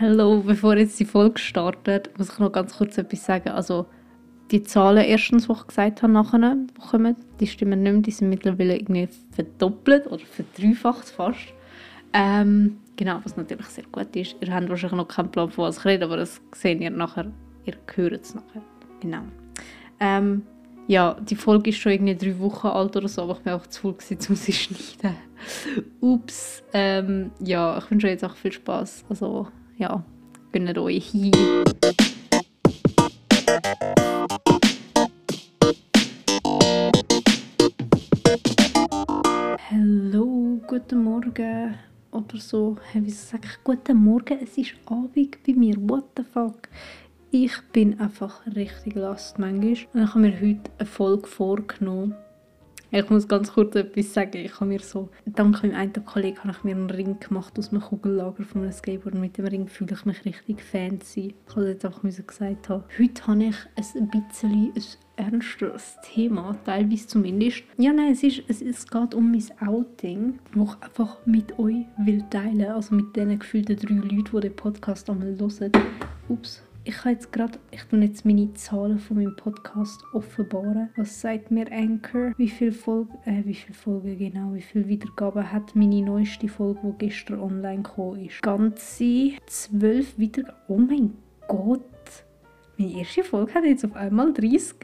Hallo, bevor jetzt die Folge startet, muss ich noch ganz kurz etwas sagen. Also, die Zahlen erstens, die ich gesagt habe, nachher, die kommen, die stimmen nicht mehr. Die sind mittlerweile irgendwie verdoppelt oder verdreifacht fast. Ähm, genau, was natürlich sehr gut ist. Ihr habt wahrscheinlich noch keinen Plan, von was ich rede, aber das seht ihr nachher. Ihr hört es nachher. Genau. Ähm, ja, die Folge ist schon irgendwie drei Wochen alt oder so, aber ich war auch zu faul, um sie zu schneiden. Ups. Ähm, ja, ich wünsche euch jetzt auch viel Spaß. Also, ja, gönnt euch. Hallo, guten Morgen oder so. Wieso sage ich guten Morgen? Es ist Abend bei mir. What the fuck? Ich bin einfach richtig last manchmal. Und ich habe mir heute eine Folge vorgenommen. Ich muss ganz kurz etwas sagen. Ich habe mir so, dank meinem einen Kollegen habe ich mir einen Ring gemacht aus einem Kugellager von einem Skateboard. Mit dem Ring fühle ich mich richtig fancy. Ich habe jetzt einfach gesagt haben. Heute habe ich ein bisschen ein ernsteres Thema, teilweise zumindest. Ja, nein, es, ist, es, es geht um mein Outing, das ich einfach mit euch will teilen Also mit den gefühlten drei Leuten, die den Podcast einmal hören. Ups ich habe jetzt gerade, ich tue jetzt meine Zahlen von meinem Podcast offenbaren. Was sagt mir Anchor? Wie viele Folgen, äh, wie viele Folgen genau, wie viele Wiedergaben hat meine neueste Folge, die gestern online gekommen ist? Ganze zwölf Wiedergaben. Oh mein Gott! Meine erste Folge hat jetzt auf einmal 30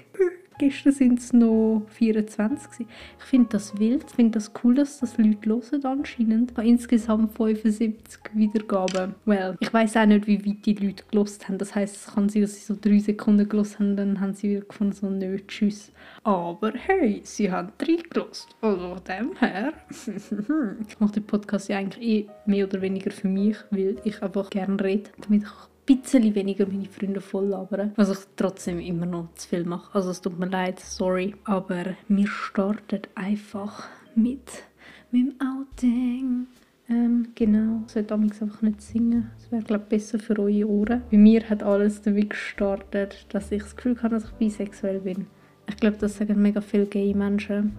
Gestern sind es noch 24. Ich finde das wild, ich finde das cool, dass das Leute hören anscheinend. Ich habe insgesamt 75 Wiedergaben. Well, ich weiß auch nicht, wie weit die Leute gelost haben. Das heisst, es kann sein, dass sie so drei Sekunden gelost haben, dann haben sie wieder gefunden, so nö, tschüss. Aber hey, sie haben drei gelost. Also von dem her. ich mache den Podcast ja eigentlich eh mehr oder weniger für mich, weil ich einfach gerne rede, damit ich bisschen weniger meine Freunde voll labern, was ich trotzdem immer noch zu viel mache. Also es tut mir leid, sorry. Aber wir starten einfach mit meinem Outing. Ähm, genau, ich sollte einfach nicht singen. Das wäre, glaube ich, besser für eure Ohren. Bei mir hat alles damit gestartet, dass ich das Gefühl habe, dass ich bisexuell bin. Ich glaube, das sagen mega viele gay Menschen.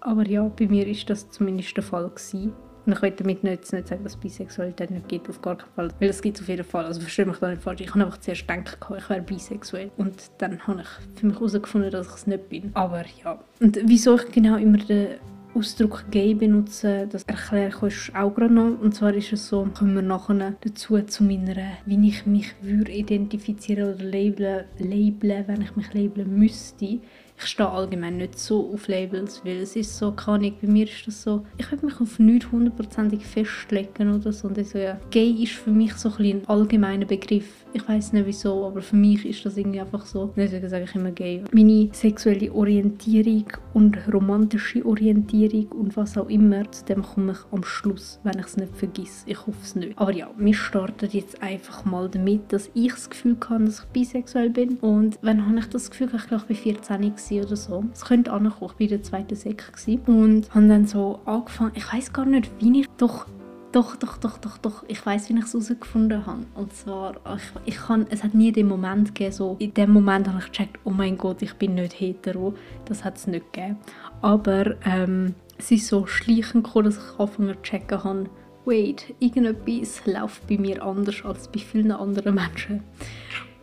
Aber ja, bei mir ist das zumindest der Fall gewesen. Ich will damit nicht, nicht sagen, dass es Bisexualität nicht gibt, auf gar keinen Fall. Weil es gibt auf jeden Fall. Also verstehe mich da nicht falsch. Ich habe einfach zuerst gedacht, ich wäre bisexuell. Und dann habe ich für mich herausgefunden, dass ich es nicht bin. Aber ja. Und wieso ich genau immer den Ausdruck gay benutze, das erkläre ich euch auch gerade noch. Und zwar ist es so, kommen wir nachher dazu zu meiner, wie ich mich würde identifizieren oder labeln, labeln, wenn ich mich labeln müsste ich stehe allgemein nicht so auf Labels, weil es ist so, keine Ahnung, bei mir ist das so, ich will mich auf nichts hundertprozentig festlegen oder so. Und so, ja. Gay ist für mich so ein, ein allgemeiner Begriff. Ich weiß nicht wieso, aber für mich ist das irgendwie einfach so. Deswegen sage ich immer gay. Meine sexuelle Orientierung und romantische Orientierung und was auch immer, zu dem komme ich am Schluss, wenn ich es nicht vergesse. Ich hoffe es nicht. Aber ja, wir starten jetzt einfach mal damit, dass ich das Gefühl habe, dass ich bisexuell bin. Und wenn habe ich das Gefühl, ich glaube, ich war 14 oder so. Es könnte ankommen, ich war in der zweiten Sek und habe dann so angefangen, ich weiß gar nicht, wie ich, doch, doch, doch, doch, doch, doch, ich weiß, wie ich es herausgefunden habe. Und zwar, ich, ich kann, es hat nie den Moment gegeben, so, in dem Moment habe ich gecheckt, oh mein Gott, ich bin nicht hetero. Das hat es nicht gegeben. Aber ähm, es ist so schleichend gekommen, dass ich angefangen zu checken habe, wait, irgendetwas läuft bei mir anders als bei vielen anderen Menschen.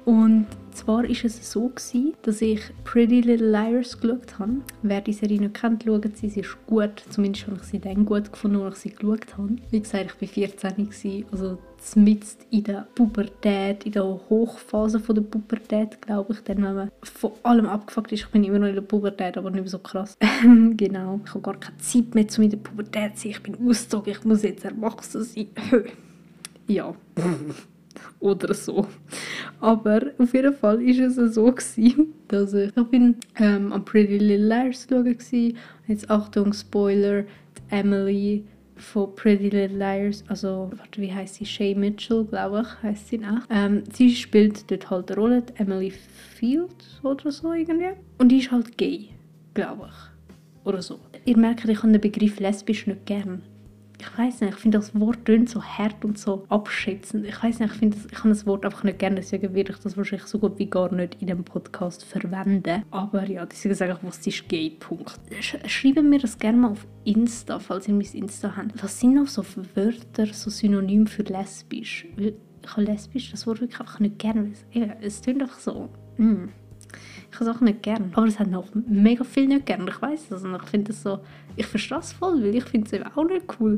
Und zwar war es so, gewesen, dass ich Pretty Little Liars geschaut habe. Wer die Serie nicht kennt, schaut sie. Sie ist gut. Zumindest habe ich sie dann gut gefunden, als ich sie geschaut habe. Wie gesagt, ich war 14, gewesen, also mitten in der Pubertät, in der Hochphase der Pubertät, glaube ich. Dann, wenn man von allem abgefuckt ist. Ich bin immer noch in der Pubertät, aber nicht so krass. genau. Ich habe gar keine Zeit mehr, um in der Pubertät zu sein. Ich bin ausgezogen, ich muss jetzt erwachsen sein. ja oder so. Aber auf jeden Fall ist es so gewesen, dass ich, ich bin ähm, am Pretty Little Liars schauen war. Jetzt Achtung Spoiler, die Emily von Pretty Little Liars, also warte, wie heißt sie? Shay Mitchell, glaube ich, heißt sie nach. Ähm, sie spielt dort halt eine Rolle, die Emily Fields oder so irgendwie. Und die ist halt gay, glaube ich. Oder so. Ihr merkt, ich habe den Begriff lesbisch nicht gern. Ich weiß nicht, ich finde das Wort tönt so hart und so abschätzend. Ich weiß nicht, ich finde, ich kann das Wort einfach nicht gerne, deswegen werde ich das wahrscheinlich so gut wie gar nicht in dem Podcast verwenden. Aber ja, deswegen sage ich, was ist gay, Punkt. Sch schreiben mir das gerne mal auf Insta, falls ihr mein Insta habt. Was sind noch so Wörter, so Synonym für lesbisch? Ich habe lesbisch das Wort wirklich einfach nicht gerne. Es tönt einfach so. Mm. Ich es auch nicht gern. Aber es hat noch mega viel nicht gern. Ich weiß das und ich finde das so, ich verstehe es voll, weil ich finde es eben auch nicht cool.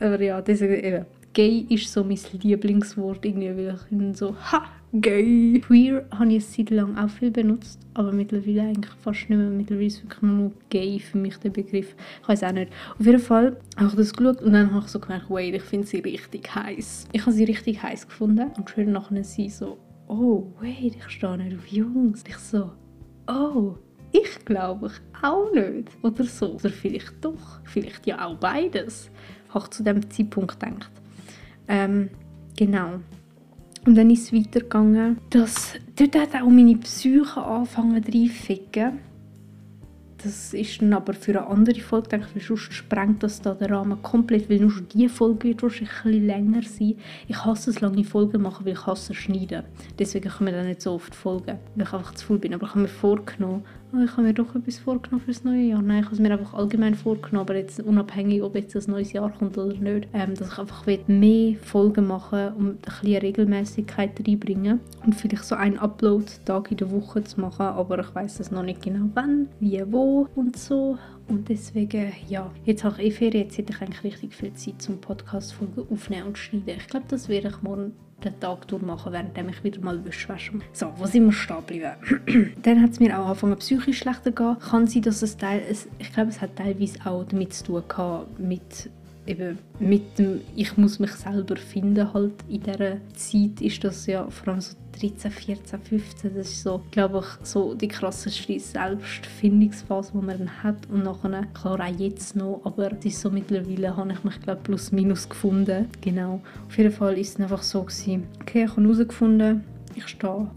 Aber ja, deswegen eben, gay ist so mein Lieblingswort irgendwie, weil ich finde so, ha, gay. Queer habe ich eine Zeit lang auch viel benutzt, aber mittlerweile eigentlich fast nicht mehr. Mittlerweile ist wirklich nur gay für mich der Begriff. Ich weiß auch nicht. Auf jeden Fall habe ich das geschaut und dann habe ich so gemerkt, wait, ich finde sie richtig heiß. Ich habe sie richtig heiß gefunden und schon nachher sie so, oh, wait, ich stehe nicht auf Jungs. Ich so, oh, ich glaube ich auch nicht. Oder so. Oder vielleicht doch. Vielleicht ja auch beides. Habe ich zu dem Zeitpunkt gedacht. Ähm, genau. Und dann ist es weitergegangen, dass dort hat auch meine Psyche angefangen reinficken. Das ist dann aber für eine andere Folge, denke ich, weil sonst sprengt das da den Rahmen komplett, weil nur schon diese Folge wird wahrscheinlich ein bisschen länger sein. Ich hasse es, lange Folgen machen, weil ich hasse schneiden. Deswegen kann man dann nicht so oft folgen, weil ich einfach zu faul bin. Aber ich habe mir vorgenommen, ich habe mir doch etwas vorgenommen für das neue Jahr. Nein, ich habe es mir einfach allgemein vorgenommen, aber jetzt unabhängig, ob jetzt ein neues Jahr kommt oder nicht, ähm, dass ich einfach mehr Folgen machen um ein bisschen Regelmäßigkeit reinbringen und vielleicht so einen Upload-Tag in der Woche zu machen, aber ich weiß es noch nicht genau wann, wie, wo und so. Und deswegen, ja, jetzt habe ich eh Ferien, jetzt hätte ich eigentlich richtig viel Zeit zum Podcast-Folgen aufnehmen und schneiden. Ich glaube, das werde ich morgen den Tag durchmachen, während ich wieder mal Wäsche So, wo sind wir stehen geblieben? Dann hat es mir auch angefangen psychisch schlechter gehen. Kann sein, dass es teil, es, ich glaube, es hat teilweise auch damit zu tun gehabt, mit eben mit dem ich muss mich selber finden halt in dieser Zeit ist das ja vor allem so 13, 14, 15, das ist so, glaube ich, so die krasseste Selbstfindungsphase, die man dann hat. Und nachher, klar auch jetzt noch, aber es ist so mittlerweile, habe ich mich glaube plus minus gefunden, genau. Auf jeden Fall ist es einfach so gewesen, okay, ich habe herausgefunden, ich stehe auf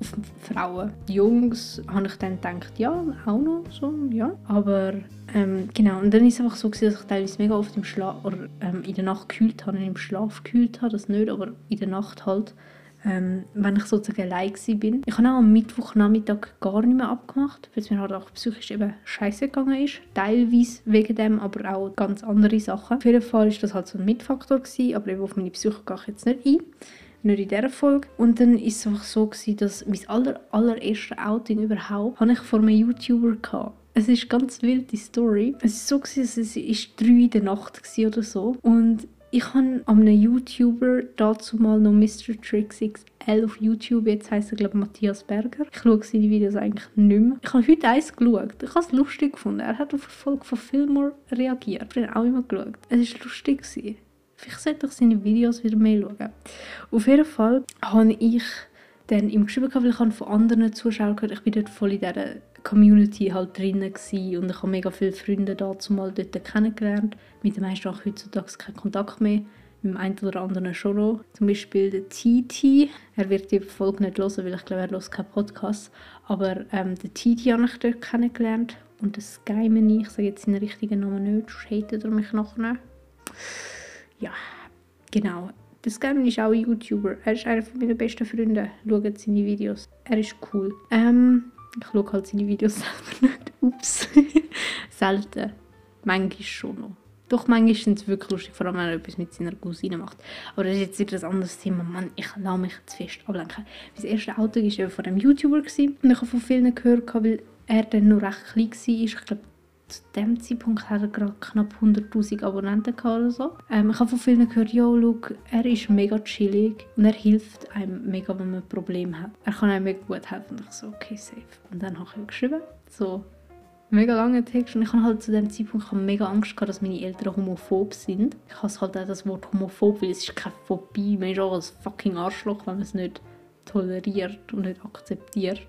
Frauen. Jungs habe ich dann gedacht, ja, auch noch so, ja. Aber ähm, genau, und dann ist es einfach so, gewesen, dass ich teilweise mega oft im Schlaf oder ähm, in der Nacht gekühlt habe, im Schlaf gekühlt habe, das nicht, aber in der Nacht halt. Ähm, wenn ich sozusagen allein bin. Ich habe auch am Mittwochnachmittag gar nicht mehr abgemacht, weil es mir halt auch psychisch eben scheiße gegangen ist. Teilweise wegen dem, aber auch ganz andere Sachen. Auf jeden Fall war das halt so ein Mitfaktor, gewesen, aber eben auf meine Psyche gehe ich jetzt nicht ein nicht in dieser Folge. Und dann war es einfach so, gewesen, dass mein aller, allererste Outing überhaupt habe ich vor einem YouTuber gehabt. Es ist eine ganz wilde Story. Es war so, gewesen, es war drei in der Nacht oder so. Und ich habe an einem YouTuber dazu mal noch Mr. Tricks XL auf YouTube, jetzt heisst er glaube Matthias Berger. Ich schaue seine Videos eigentlich nicht mehr. Ich habe heute eins geschaut. Ich habe es lustig gefunden. Er hat auf eine Folge von Fillmore reagiert. Ich habe auch immer geschaut. Es war lustig. Gewesen. Vielleicht sollte ich seine Videos wieder mehr schauen. Auf jeden Fall habe ich dann ihm geschrieben, weil ich von anderen Zuschauern gehört ich bin dort voll in dieser Community halt gewesen und ich habe mega viele Freunde dazu mal dort kennengelernt. Mit den meisten auch heutzutage keinen Kontakt mehr. Mit dem einen oder anderen schon noch. Zum Beispiel der TT. Er wird die Folge nicht hören, weil ich glaube, er hört keinen Podcast. Aber ähm, den TT habe ich dort kennengelernt. Und das Mini, ich sage jetzt seinen richtigen Namen nicht, hatet er mich nachher ja, genau. Das Gavin ist auch ein YouTuber. Er ist einer meiner besten Freunde. Schaut seine Videos. Er ist cool. Ähm, ich schaue halt seine Videos selber nicht. Ups. Selten. Manchmal schon noch. Doch manchmal sind es wirklich lustig, vor allem wenn er etwas mit seiner Cousine macht. Aber das ist jetzt wieder ein anderes Thema. Mann, ich lasse mich zu fest ablenken. Mein erstes Auto war von einem YouTuber. Und ich habe von vielen gehört, weil er dann nur recht klein war. Ich glaube, zu dem Zeitpunkt hat er gerade knapp 100'000 Abonnenten oder so. Ähm, ich habe von vielen gehört, ja, er ist mega chillig und er hilft einem mega, wenn man ein Problem hat. Er kann einem mega gut helfen. Und ich so, okay, safe. Und dann habe ich ihm geschrieben, so mega lange Text und ich habe halt zu dem Zeitpunkt ich mega Angst gehabt, dass meine Eltern homophob sind. Ich hasse halt auch das Wort homophob, weil es ist keine Phobie, man ist auch ein fucking Arschloch, wenn man es nicht toleriert und nicht akzeptiert.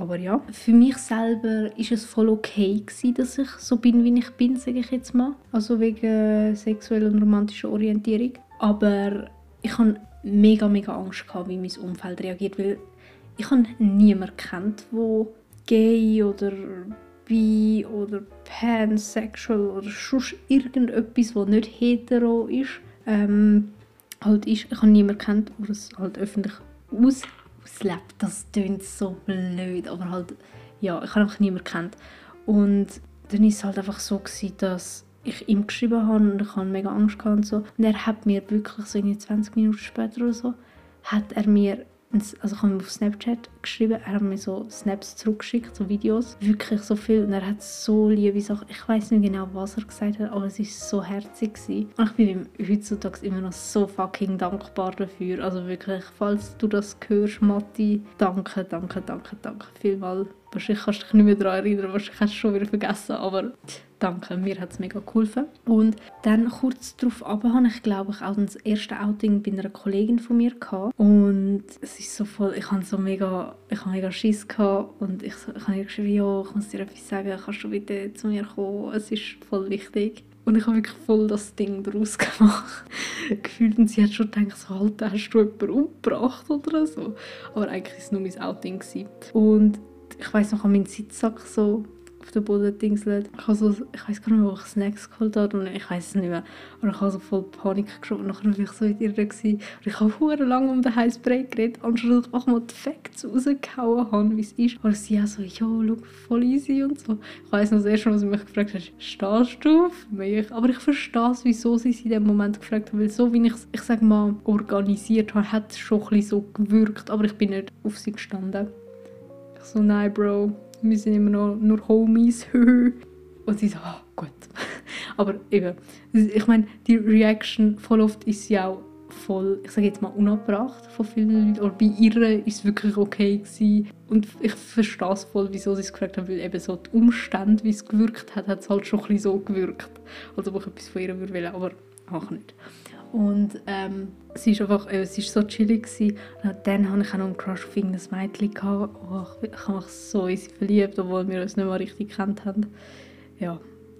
Aber ja, für mich selber ist es voll okay gewesen, dass ich so bin, wie ich bin, sage ich jetzt mal. Also wegen sexueller und romantischer Orientierung. Aber ich habe mega, mega Angst gehabt, wie mein Umfeld reagiert, weil ich habe niemanden kennt, wo gay oder bi oder pansexual oder sonst irgendetwas, was nicht hetero ist. Ähm, halt ist, ich habe niemanden kennt, der es halt öffentlich aus, auslebt. Das klingt so blöd, aber halt, ja, ich habe einfach niemanden kennt. Und dann war es halt einfach so, gewesen, dass ich ihm geschrieben habe und ich hatte mega Angst gehabt und so. Und er hat mir wirklich so 20 Minuten später oder so, hat er mir also ich habe ihm auf Snapchat geschrieben, er hat mir so Snaps zurückgeschickt, so Videos, wirklich so viel und er hat so liebe Sachen, ich weiß nicht genau, was er gesagt hat, aber es war so herzig gewesen. und ich bin ihm heutzutage immer noch so fucking dankbar dafür, also wirklich, falls du das hörst, Matti, danke, danke, danke, danke vielmals. Wahrscheinlich kannst du dich nicht mehr daran erinnern, wahrscheinlich hast du es schon wieder vergessen, aber danke, mir hat es mega geholfen. Und dann kurz darauf ab habe ich, glaube ich, auch das erste Outing bei einer Kollegin von mir gehabt. Und es ist so voll, ich habe so mega, ich habe mega Schiss gehabt und ich, ich habe ihr geschrieben, ja, ich muss dir etwas sagen, kannst du bitte zu mir kommen, es ist voll wichtig. Und ich habe wirklich voll das Ding daraus gemacht. Gefühlt. Und sie hat schon gedacht, so, Alter, hast du jemanden umgebracht oder so. Aber eigentlich war es nur mein Outing. Gewesen. Und ich weiß noch, an meinen Sitzsack so den Boden dingselt. Ich, so, ich weiß gar nicht mehr, wo ich Snacks geholt habe und ich weiß es nicht mehr. Und ich habe so voll Panik geschoben und nachher war ich so in ihr gewesen. Und ich habe hure lange um den heißen Brei geredet, anstatt ich einfach mal die Facts rausgehauen habe, wie es ist. Und sie auch so, ja, schau, voll easy und so. Ich weiß noch das erste Mal, was sie mich gefragt hat, stehst du auf mich? Aber ich verstehe es, wieso sie sich in dem Moment gefragt haben, weil so, wie ich es, ich sage mal, organisiert habe, hat es schon ein bisschen so gewirkt, aber ich bin nicht auf sie gestanden. Ich so, nein, Bro, wir sind immer noch nur Homies. Und sie so, oh, gut. Aber eben, ich meine, die Reaction voll oft ist ja auch voll, ich sage jetzt mal, unabbracht von vielen Leuten. Oder bei ihr ist es wirklich okay gewesen. Und ich verstehe es voll, wieso sie es gefragt haben, weil eben so die Umstände, wie es gewirkt hat, hat es halt schon ein bisschen so gewirkt. Als ob ich etwas von ihr würde, aber auch nicht. Und ähm, sie ist einfach, äh, sie ist so chillig. Und dann hatte ich auch noch einen Crush auf irgendein Mädchen. Oh, ich habe mich so in sie verliebt, obwohl wir uns nicht mal richtig kennt haben. Ja.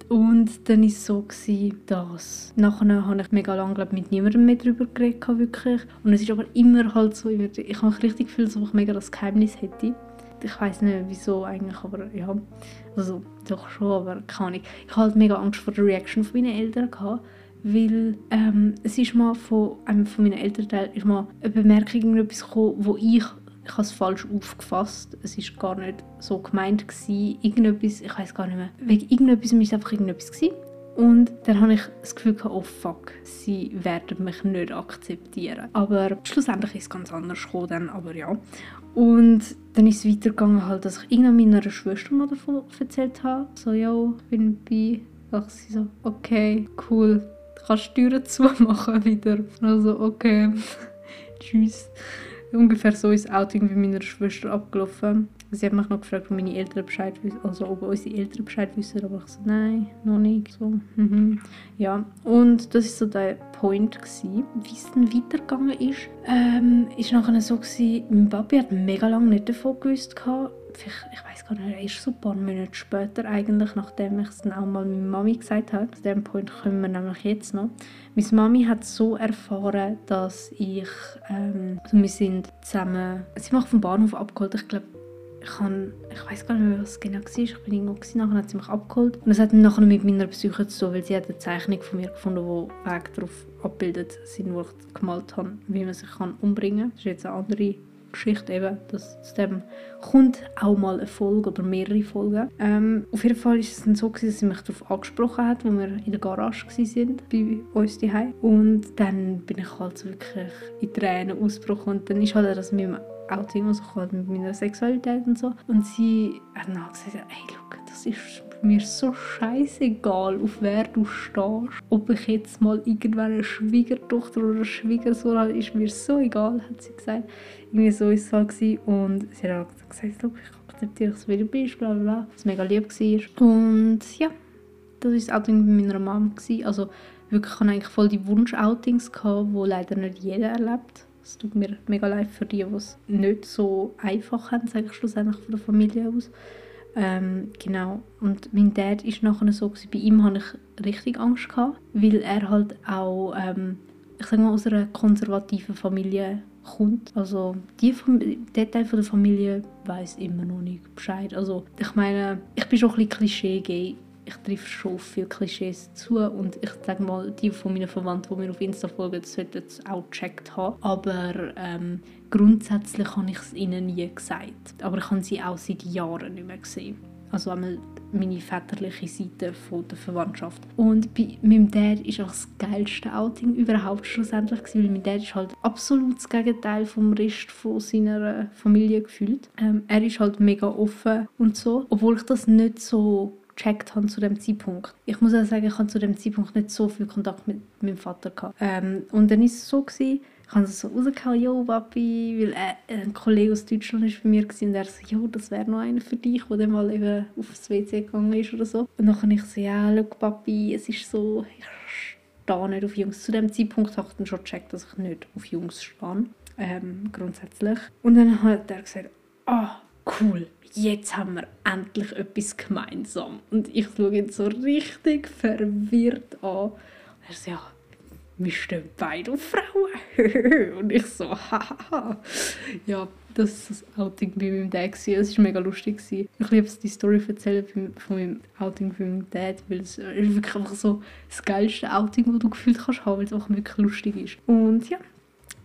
Und dann war es so, gewesen, dass nachher habe ich mega lange glaub, mit niemandem mehr darüber geredet, wirklich. Und es ist aber immer halt so, ich habe mich richtig gefühlt, ob ich mega das Geheimnis hätte. Ich weiß nicht wieso eigentlich, aber ja, also doch schon, aber keine Ahnung. Ich hatte halt mega Angst vor der Reaction von meinen Eltern gehabt, weil ähm, es ist mal von einem von meinen Elternteilen ist mal eine Bemerkung etwas gekommen, wo ich ich habe es falsch aufgefasst. Es ist gar nicht so gemeint gewesen. Irgendetwas, ich weiß gar nicht mehr. Wegen irgendetwas war es einfach irgendetwas gewesen. Und dann habe ich das Gefühl gehabt, oh fuck, sie werden mich nicht akzeptieren. Aber schlussendlich ist es ganz anders gekommen dann, aber ja. Und dann ist es weitergegangen, halt, dass ich irgendwann meiner Schwester mal davon erzählt habe. So, ja, ich bin. Ach, sie so, okay, cool kannst die Türen zumachen wieder. Also, okay, tschüss. Ungefähr so ist das Outing bei meiner Schwester abgelaufen. Sie hat mich noch gefragt, ob meine Eltern Bescheid wissen, also ob unsere Eltern Bescheid wissen, aber ich so, nein, noch nicht. So, mhm. Ja, und das war so der Point, wie es dann weitergegangen ist. Ähm, ist nachher so, gewesen, mein Papi hat mega lange nicht davon gewusst, gehabt, ich weiß gar nicht, erst so ein paar Monate später eigentlich, nachdem ich es dann auch mal meiner Mami gesagt habe. Zu dem Punkt kommen wir nämlich jetzt noch. Meine Mami hat so erfahren, dass ich, ähm, also wir sind zusammen, sie macht vom Bahnhof abgeholt, ich glaube, ich, ich weiß gar nicht mehr, was es genau war. Ich bin irgendwo, gewesen, nachher hat sie mich abgeholt. Und das hat dann nachher mit meiner Psyche zu tun, weil sie hat eine Zeichnung von mir gefunden, die Weg darauf abbildet, sind, wo ich gemalt habe, wie man sich kann umbringen kann. Das ist jetzt eine andere Geschichte eben, dass zu dem kommt auch mal eine Folge oder mehrere Folgen. Ähm, auf jeden Fall ist es dann so, gewesen, dass sie mich darauf angesprochen hat, als wir in der Garage waren, bei uns daheim. Und dann bin ich halt wirklich in Tränen ausgebrochen und dann ist halt das mit dem Outing und so halt mit meiner Sexualität und so. Und sie hat dann halt gesagt, hey, look, das ist mir so scheißegal, auf wer du stehst. Ob ich jetzt mal irgendwann eine Schwiegertochter oder Schwiegersohn habe, ist mir so egal, hat sie gesagt. Irgendwie so war es halt. Und sie hat auch gesagt, ich akzeptiere es, wie du bist, bla bla bla. Was mega lieb war. Und ja, das war das Outing mit meiner Mom. Also wirklich, ich hatte eigentlich voll die Wunsch-Outings, die leider nicht jeder erlebt. Es tut mir mega leid für die, die es nicht so einfach haben, sage ich schlussendlich von der Familie aus. Ähm, genau. Und mein Dad ist nachher so, gewesen, bei ihm hatte ich richtig Angst, gehabt, weil er halt auch ähm, ich sage mal, aus einer konservativen Familie kommt. Also die der Teil von der Familie weiß immer noch nicht Bescheid. Also ich meine, ich bin schon ein bisschen Klischee-gay. Ich treffe schon viele Klischees zu und ich sage mal, die von meinen Verwandten, die mir auf Insta folgen, sollten es auch gecheckt haben. Aber ähm, grundsätzlich habe ich es ihnen nie gesagt. Aber ich habe sie auch seit Jahren nicht mehr gesehen. Also einmal meine väterliche Seite von der Verwandtschaft. Und bei meinem Dad ist auch das geilste Outing überhaupt schlussendlich gewesen, weil mein Dad ist halt absolut das Gegenteil vom Rest von seiner Familie gefühlt. Ähm, er ist halt mega offen und so, obwohl ich das nicht so gecheckt habe zu dem Zeitpunkt. Ich muss auch sagen, ich hatte zu dem Zeitpunkt nicht so viel Kontakt mit meinem Vater gehabt. Ähm, und dann ist es so gewesen, ich habe so rausgehauen, «Jo, Papi», weil äh, ein Kollege aus Deutschland war bei mir und er so «Jo, das wäre noch einer für dich», der dann mal eben aufs WC gegangen ist oder so. Und dann habe ich so «Ja, schau, Papi, es ist so, ich stehe nicht auf Jungs». Zu dem Zeitpunkt habe ich dann schon gecheckt, dass ich nicht auf Jungs stehe, ähm, grundsätzlich. Und dann hat er gesagt «Ah, oh, cool, jetzt haben wir endlich etwas gemeinsam». Und ich schaue ihn so richtig verwirrt an. Und er so «Ja, wir stehen beide auf Frauen. und ich so, hahaha. ja, das war das Outing bei meinem Dad. Es war mega lustig. Ich liebe es, die Story erzählen von meinem Outing bei meinem Dad, weil es ist wirklich einfach so das geilste Outing, das du gefühlt kannst haben, weil es auch wirklich lustig ist. Und ja,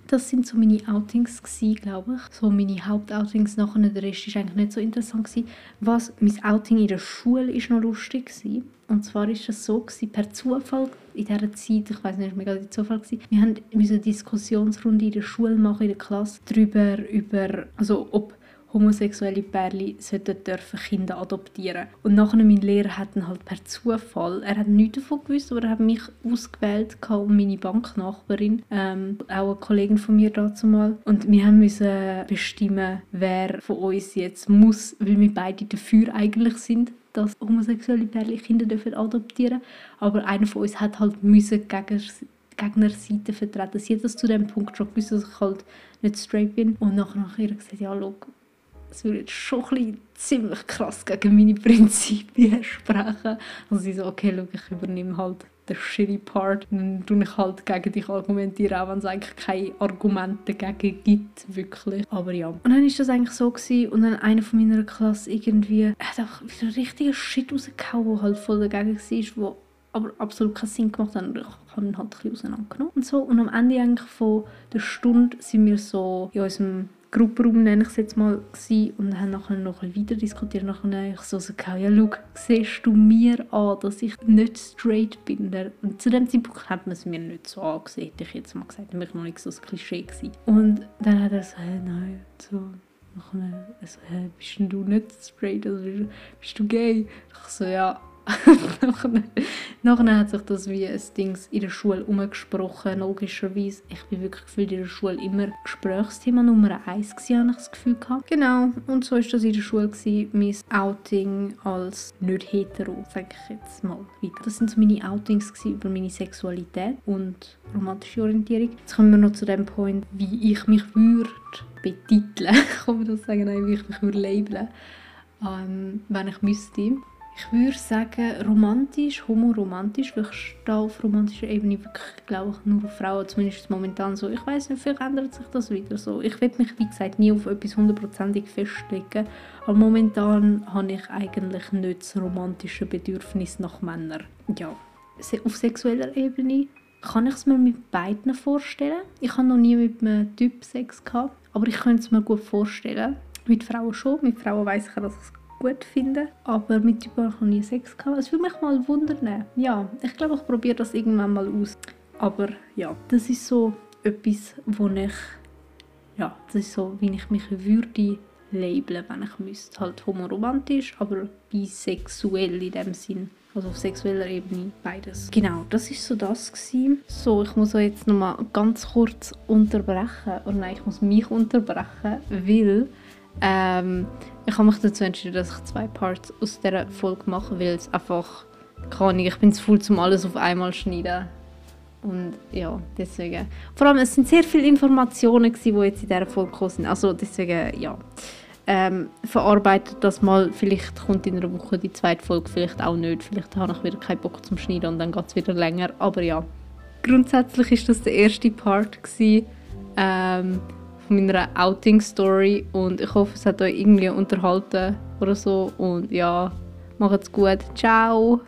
das sind so meine Outings glaube ich. So meine Hauptoutings nachher. Der Rest war eigentlich nicht so interessant gewesen. Was, mein Outing in der Schule ist noch lustig gewesen. Und zwar ist es so gewesen, per Zufall in dieser Zeit, ich weiß nicht, mega der Zufall gewesen, wir haben eine Diskussionsrunde in der Schule machen, in der Klasse, darüber, über, also ob homosexuelle Pärchen sollten dürfen Kinder adoptieren. Und nachher mein Lehrer hat dann halt per Zufall, er hat nichts davon gewusst, aber er hat mich ausgewählt und meine Banknachbarin, ähm, auch eine Kollegin von mir dazu mal. Und wir haben müssen bestimmen, wer von uns jetzt muss, weil wir beide dafür eigentlich sind, dass homosexuelle Pärchen Kinder dürfen adoptieren aber einer von uns hat halt müssen gegen Gegnerseite vertreten. Sie hat das zu dem Punkt schon gewusst, dass ich halt nicht straight bin. Und nachher hat ihr gesagt, ja, schau, das würde schon ein ziemlich krass gegen meine Prinzipien sprechen. Also sie so, okay, schau, ich übernehme halt den shitty Part. Dann tue ich halt gegen dich argumentieren, auch wenn es eigentlich keine Argumente dagegen gibt, wirklich. Aber ja. Und dann war das eigentlich so gewesen, und dann einer von meiner Klasse irgendwie hat einfach wieder einen richtigen Shit rausgehauen, der halt voll dagegen war, wo aber absolut keinen Sinn gemacht hat. Und ich habe ihn halt ein bisschen auseinandergenommen. Und so. Und am Ende eigentlich von der Stunde sind wir so in unserem Gruppenraum, nenne ich es jetzt mal, gewesen, und haben nachher noch ein weiter diskutiert. Nachher habe ich so gesagt, ja, schau, siehst du mir an, dass ich nicht straight bin? Und zu dem Zeitpunkt hat man es mir nicht so angesehen, hätte ich jetzt mal gesagt. Dann war ich noch nicht so ein Klischee. Gewesen. Und dann hat er gesagt, hey, nein, so. Nachher, also, hey, bist du nicht straight, also bist du gay? Ich so, ja, nachher, hat sich das wie ein Ding in der Schule umgesprochen, logischerweise. Ich bin wirklich gefühlt in der Schule immer Gesprächsthema Nummer eins gewesen, habe ich das Gefühl gehabt. Genau, und so war das in der Schule gewesen, mein Outing als nicht hetero, sage ich jetzt mal weiter. Das sind so meine Outings über meine Sexualität und romantische Orientierung. Jetzt kommen wir noch zu dem Punkt, wie ich mich würde betiteln, kann man das sagen, Nein, wie ich mich würde labeln, ähm, wenn ich müsste. Ich würde sagen, romantisch, homoromantisch, weil ich stehe auf romantischer Ebene wirklich, glaube ich, nur auf Frauen, zumindest momentan so. Ich weiß nicht, vielleicht ändert sich das wieder so. Ich will mich, wie gesagt, nie auf etwas hundertprozentig festlegen, aber momentan habe ich eigentlich nicht das romantische Bedürfnis nach Männern. Ja, auf sexueller Ebene kann ich es mir mit beiden vorstellen. Ich habe noch nie mit einem Typ Sex gehabt, aber ich könnte es mir gut vorstellen. Mit Frauen schon. Mit Frauen weiß ich, dass es gut finde. Aber mit Typen habe ich noch nie Sex gehabt. Es würde mich mal wundern. Ja, ich glaube, ich probiere das irgendwann mal aus. Aber ja, das ist so etwas, wo ich, ja, das ist so, wie ich mich würde labeln, wenn ich müsste. Halt homoromantisch, aber bisexuell in dem Sinn. Also auf sexueller Ebene beides. Genau, das ist so das gewesen. So, ich muss euch jetzt noch mal ganz kurz unterbrechen. Oder nein, ich muss mich unterbrechen, weil ähm, ich habe mich dazu entschieden, dass ich zwei Parts aus dieser Folge mache, weil es einfach, keine ich bin zu voll, um alles auf einmal zu schneiden. Und ja, deswegen. Vor allem, es sind sehr viele Informationen, gewesen, die jetzt in dieser Folge gekommen sind. Also deswegen, ja. Ähm, verarbeitet das mal. Vielleicht kommt in einer Woche die zweite Folge, vielleicht auch nicht. Vielleicht habe ich wieder keinen Bock zum Schneiden und dann geht es wieder länger. Aber ja, grundsätzlich ist das der erste Part gewesen, ähm, von meiner Outing-Story und ich hoffe, es hat euch irgendwie unterhalten oder so und ja, macht's gut. Ciao!